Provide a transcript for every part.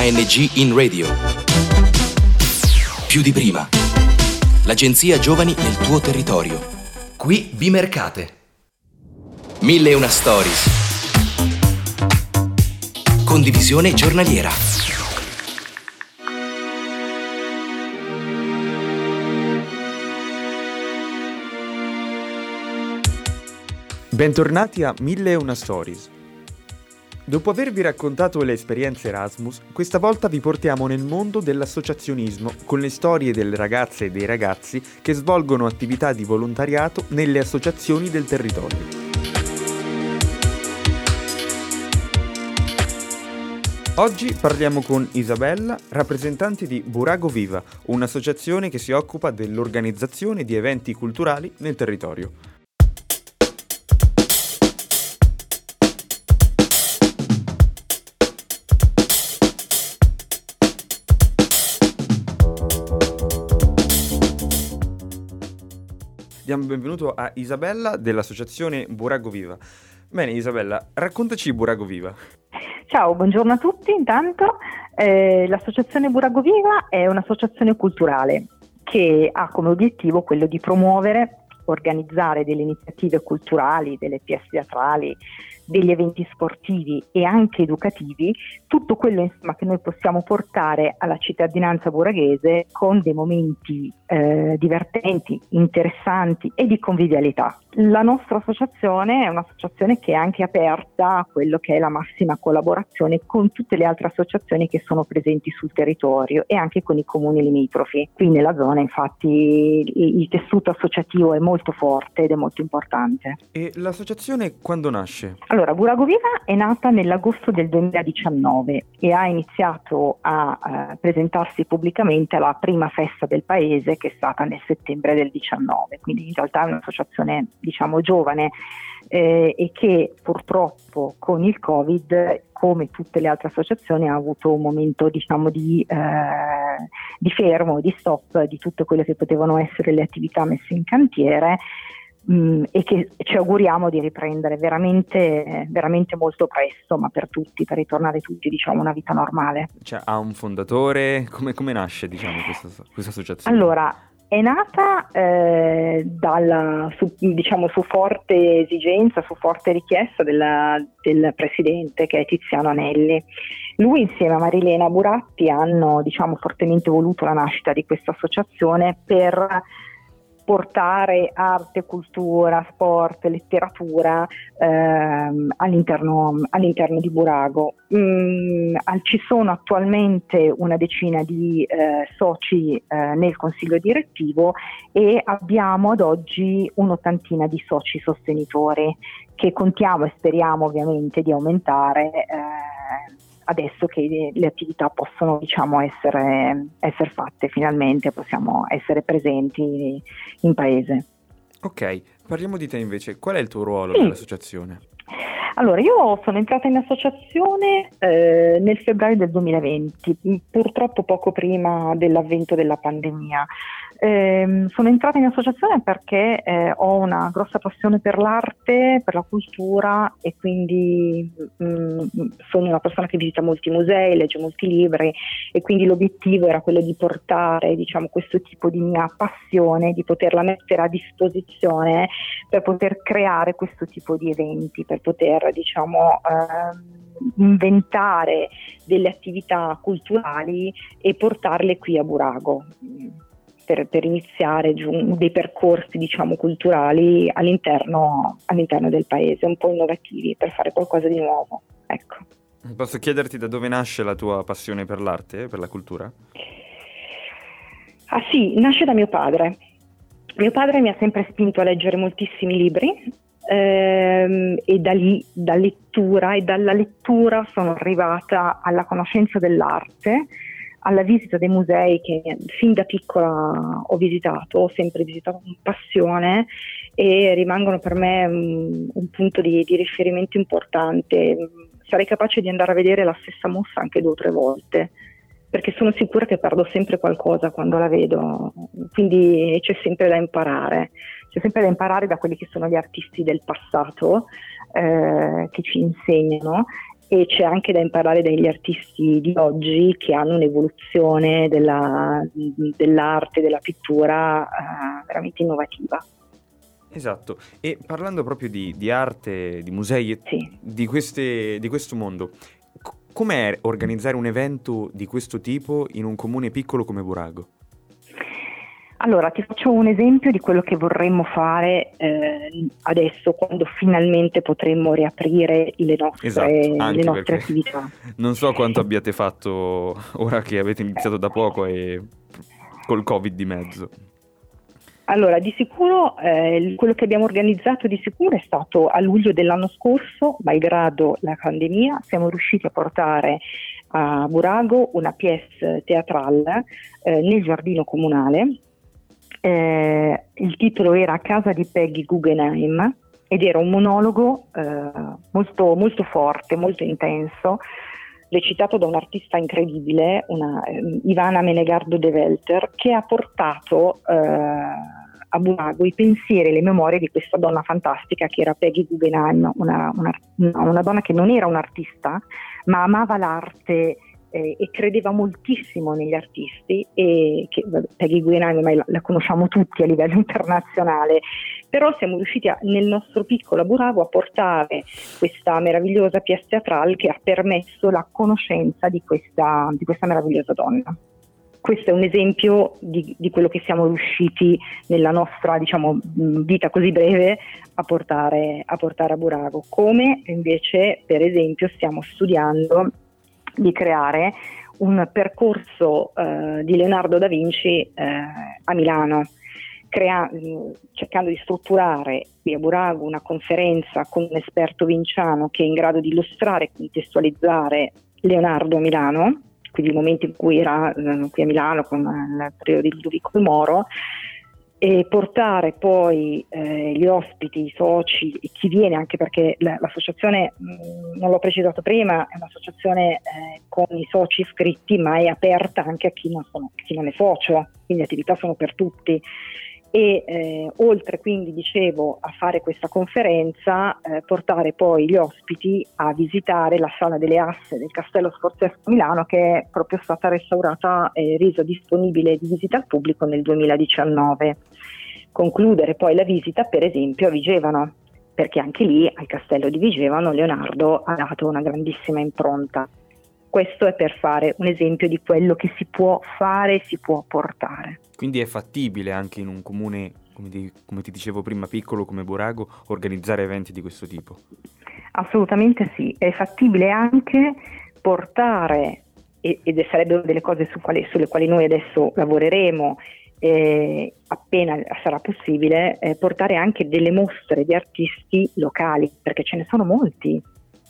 ANG in radio. Più di prima. L'agenzia Giovani nel tuo territorio. Qui Bimercate. Mille e una stories. Condivisione giornaliera. Bentornati a Mille e una Stories. Dopo avervi raccontato le esperienze Erasmus, questa volta vi portiamo nel mondo dell'associazionismo con le storie delle ragazze e dei ragazzi che svolgono attività di volontariato nelle associazioni del territorio. Oggi parliamo con Isabella, rappresentante di Burago Viva, un'associazione che si occupa dell'organizzazione di eventi culturali nel territorio. Diamo il benvenuto a Isabella dell'associazione Burago Viva. Bene Isabella, raccontaci Burago Viva. Ciao, buongiorno a tutti intanto. Eh, l'associazione Burago Viva è un'associazione culturale che ha come obiettivo quello di promuovere, organizzare delle iniziative culturali, delle pièce teatrali, degli eventi sportivi e anche educativi, tutto quello insomma, che noi possiamo portare alla cittadinanza buraghese con dei momenti eh, divertenti, interessanti e di convivialità. La nostra associazione è un'associazione che è anche aperta a quello che è la massima collaborazione con tutte le altre associazioni che sono presenti sul territorio e anche con i comuni limitrofi. Qui nella zona infatti il, tessuto associativo è molto forte ed è molto importante. E l'associazione quando nasce? Allora, Burago Viva è nata nell'agosto del 2019 e ha iniziato a eh, presentarsi pubblicamente alla prima festa del paese che è stata nel settembre del 19, quindi in realtà è un'associazione diciamo giovane eh, e che purtroppo con il Covid, come tutte le altre associazioni, ha avuto un momento diciamo di, eh, di fermo, di stop di tutte quelle che potevano essere le attività messe in cantiere. Mm, e che ci auguriamo di riprendere veramente, veramente molto presto, ma per tutti, per ritornare tutti diciamo, a una vita normale. Cioè, ha un fondatore? Come, come nasce diciamo, questa, questa associazione? Allora, è nata eh, dalla, su, diciamo, su forte esigenza, su forte richiesta della, del presidente che è Tiziano Anelli. Lui insieme a Marilena Buratti hanno diciamo, fortemente voluto la nascita di questa associazione per portare arte, cultura, sport, letteratura ehm, all'interno, all'interno, di Burago. Mm, ci sono attualmente una decina di eh, soci eh, nel consiglio direttivo e abbiamo ad oggi un'ottantina di soci sostenitori che contiamo e speriamo ovviamente di aumentare. Eh, adesso che le attività possono diciamo, essere, essere fatte finalmente, possiamo essere presenti in paese. Ok, parliamo di te invece, qual è il tuo ruolo sì. nell'associazione? Allora, io sono entrata in associazione eh, nel febbraio del 2020, purtroppo poco prima dell'avvento della pandemia. Eh, sono entrata in associazione perché eh, ho una grossa passione per l'arte, per la cultura e quindi mh, mm, sono una persona che visita molti musei, legge molti libri e quindi l'obiettivo era quello di portare diciamo, questo tipo di mia passione, di poterla mettere a disposizione per poter creare questo tipo di eventi, per poter diciamo, eh, inventare delle attività culturali e portarle qui a Burago per, per iniziare giù, dei percorsi diciamo, culturali all'interno, all'interno, del paese, un po' innovativi, per fare qualcosa di nuovo. Ecco. Posso chiederti da dove nasce la tua passione per l'arte, per la cultura? Ah sì, nasce da mio padre. Mio padre mi ha sempre spinto a leggere moltissimi libri ehm, e da lì, da lettura e dalla lettura sono arrivata alla conoscenza dell'arte alla visita dei musei che fin da piccola ho visitato, ho sempre visitato con passione e rimangono per me un, un punto di, di, riferimento importante. Sarei capace di andare a vedere la stessa mostra anche due o tre volte, perché sono sicura che perdo sempre qualcosa quando la vedo, quindi c'è sempre da imparare, c'è sempre da imparare da quelli che sono gli artisti del passato eh, che ci insegnano e c'è anche da imparare dagli artisti di oggi che hanno un'evoluzione della, dell'arte, della pittura uh, veramente innovativa. Esatto, e parlando proprio di, di arte, di musei, sì. di, queste, di questo mondo, com'è organizzare un evento di questo tipo in un comune piccolo come Burago? Allora, ti faccio un esempio di quello che vorremmo fare eh, adesso, quando finalmente potremmo riaprire le nostre, esatto, le nostre attività. Non so quanto abbiate fatto ora che avete iniziato da poco e col Covid di mezzo. Allora, di sicuro eh, quello che abbiamo organizzato di sicuro è stato a luglio dell'anno scorso, malgrado la pandemia, siamo riusciti a portare a Burago una pièce teatrale eh, nel giardino comunale eh, il titolo era casa di Peggy Guggenheim ed era un monologo eh, molto, molto, forte, molto intenso, recitato da un'artista incredibile, una, eh, Ivana Menegardo de Welter, che ha portato eh, a Bumago i pensieri e le memorie di questa donna fantastica che era Peggy Guggenheim, una, una, una donna che non era un'artista, ma amava l'arte eh, e credeva moltissimo negli artisti e che Peggy Guggenheim ormai la, la, conosciamo tutti a livello internazionale, però siamo riusciti a, nel nostro piccolo Burago a portare questa meravigliosa pièce teatrale che ha permesso la conoscenza di questa, di questa meravigliosa donna questo è un esempio di, di, quello che siamo riusciti nella nostra diciamo, vita così breve a portare, a portare a Burago. Come invece, per esempio, stiamo studiando di creare un percorso eh, di Leonardo da Vinci eh, a Milano, crea- cercando di strutturare qui a Burago una conferenza con un esperto vinciano che è in grado di illustrare e contestualizzare Leonardo a Milano, quindi il momento in cui era eh, qui a Milano con il periodo di Ludovico Moro, e portare poi eh, gli ospiti, i soci e chi viene, anche perché l'associazione, mm, non l'ho precisato prima, è un'associazione eh, con i soci iscritti, ma è aperta anche a chi non, sono, chi non è socio, quindi le attività sono per tutti e eh, oltre quindi dicevo a fare questa conferenza eh, portare poi gli ospiti a visitare la sala delle asse del Castello Sforzesco Milano che è proprio stata restaurata e resa disponibile di visita al pubblico nel 2019 concludere poi la visita per esempio a Vigevano perché anche lì al castello di Vigevano Leonardo ha dato una grandissima impronta questo è per fare un esempio di quello che si può fare e si può portare. Quindi è fattibile anche in un comune, come ti, come ti dicevo prima, piccolo come Burago, organizzare eventi di questo tipo? Assolutamente sì, è fattibile anche portare, ed sarebbero delle cose su quali, sulle quali noi adesso lavoreremo eh, appena sarà possibile, eh, portare anche delle mostre di artisti locali, perché ce ne sono molti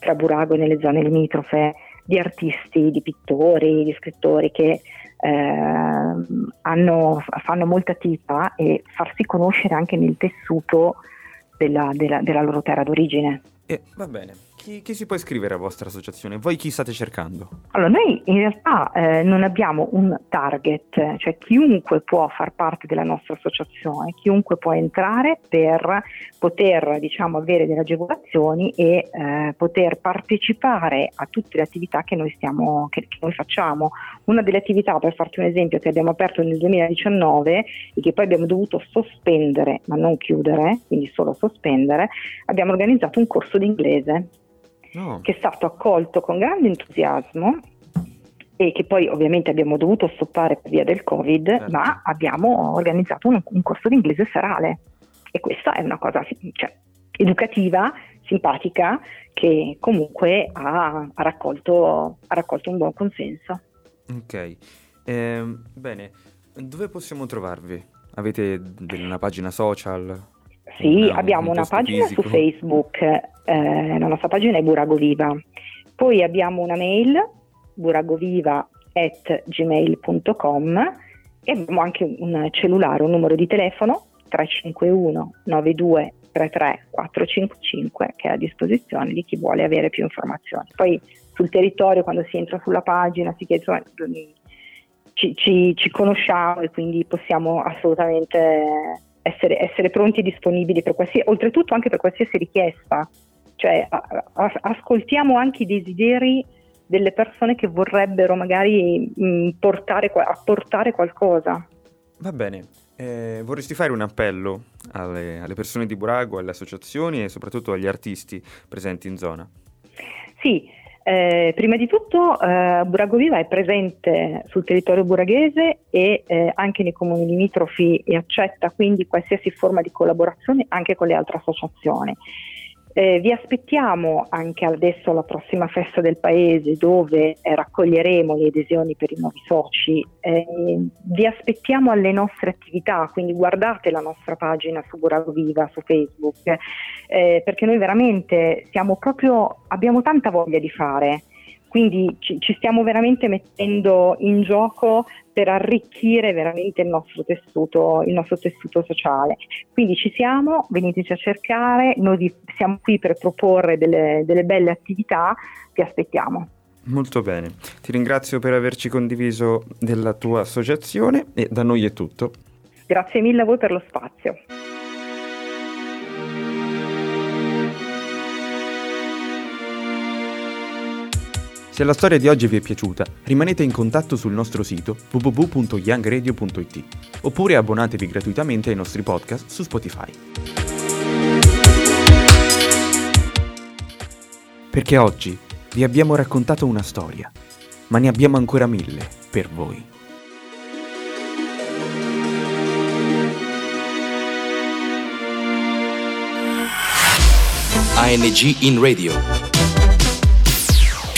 tra Burago e nelle zone limitrofe di artisti, di pittori, di scrittori che hanno, fanno molta attività e farsi conoscere anche nel tessuto della, della, della loro terra d'origine. Eh, va bene. Chi, chi, si può iscrivere alla vostra associazione? Voi chi state cercando? Allora, noi in realtà eh, non abbiamo un target, cioè chiunque può far parte della nostra associazione, chiunque può entrare per poter diciamo, avere delle agevolazioni e eh, poter partecipare a tutte le attività che noi, stiamo, che, che noi facciamo. Una delle attività, per farti un esempio, che abbiamo aperto nel 2019 e che poi abbiamo dovuto sospendere, ma non chiudere, quindi solo sospendere, abbiamo organizzato un corso di inglese no. che è stato accolto con grande entusiasmo e che poi ovviamente abbiamo dovuto stoppare per via del Covid, certo. ma abbiamo organizzato un, un, corso di inglese serale e questa è una cosa cioè, educativa, simpatica, che comunque ha, ha, raccolto, ha raccolto, un buon consenso. Ok, eh, bene, dove possiamo trovarvi? Avete una pagina social? Sì, una, abbiamo un una pagina fisico. su Facebook, eh, la nostra pagina è Buragoviva. Poi abbiamo una mail, buragoviva.gmail.com e abbiamo anche un cellulare, un numero di telefono 351 92 33 455 che è a disposizione di chi vuole avere più informazioni. Poi sul territorio quando si entra sulla pagina si chiede insomma, ci, ci, ci conosciamo e quindi possiamo assolutamente essere, essere pronti e disponibili per qualsiasi, oltretutto anche per qualsiasi richiesta cioè a, a, ascoltiamo anche i desideri delle persone che vorrebbero magari mh, mm, portare, apportare qualcosa. Va bene, eh, vorresti fare un appello alle, alle persone di Burago, alle associazioni e soprattutto agli artisti presenti in zona? Sì, eh, prima di tutto eh, Burago Viva è presente sul territorio buraghese e eh, anche nei comuni limitrofi e accetta quindi qualsiasi forma di collaborazione anche con le altre associazioni. Eh, vi aspettiamo anche adesso alla prossima festa del paese dove eh, raccoglieremo le adesioni per i nuovi soci. Eh, vi aspettiamo alle nostre attività, quindi guardate la nostra pagina su Burago Viva, su Facebook, eh, perché noi veramente proprio, abbiamo tanta voglia di fare. Quindi ci, ci, stiamo veramente mettendo in gioco per arricchire veramente il nostro, tessuto, il nostro tessuto sociale. Quindi ci siamo, veniteci a cercare, noi siamo qui per proporre delle, delle belle attività, vi aspettiamo. Molto bene, ti ringrazio per averci condiviso della tua associazione e da noi è tutto. Grazie mille a voi per lo spazio. Se la storia di oggi vi è piaciuta, rimanete in contatto sul nostro sito www.youngradio.it oppure abbonatevi gratuitamente ai nostri podcast su Spotify. Perché oggi vi abbiamo raccontato una storia, ma ne abbiamo ancora mille per voi. ANG in radio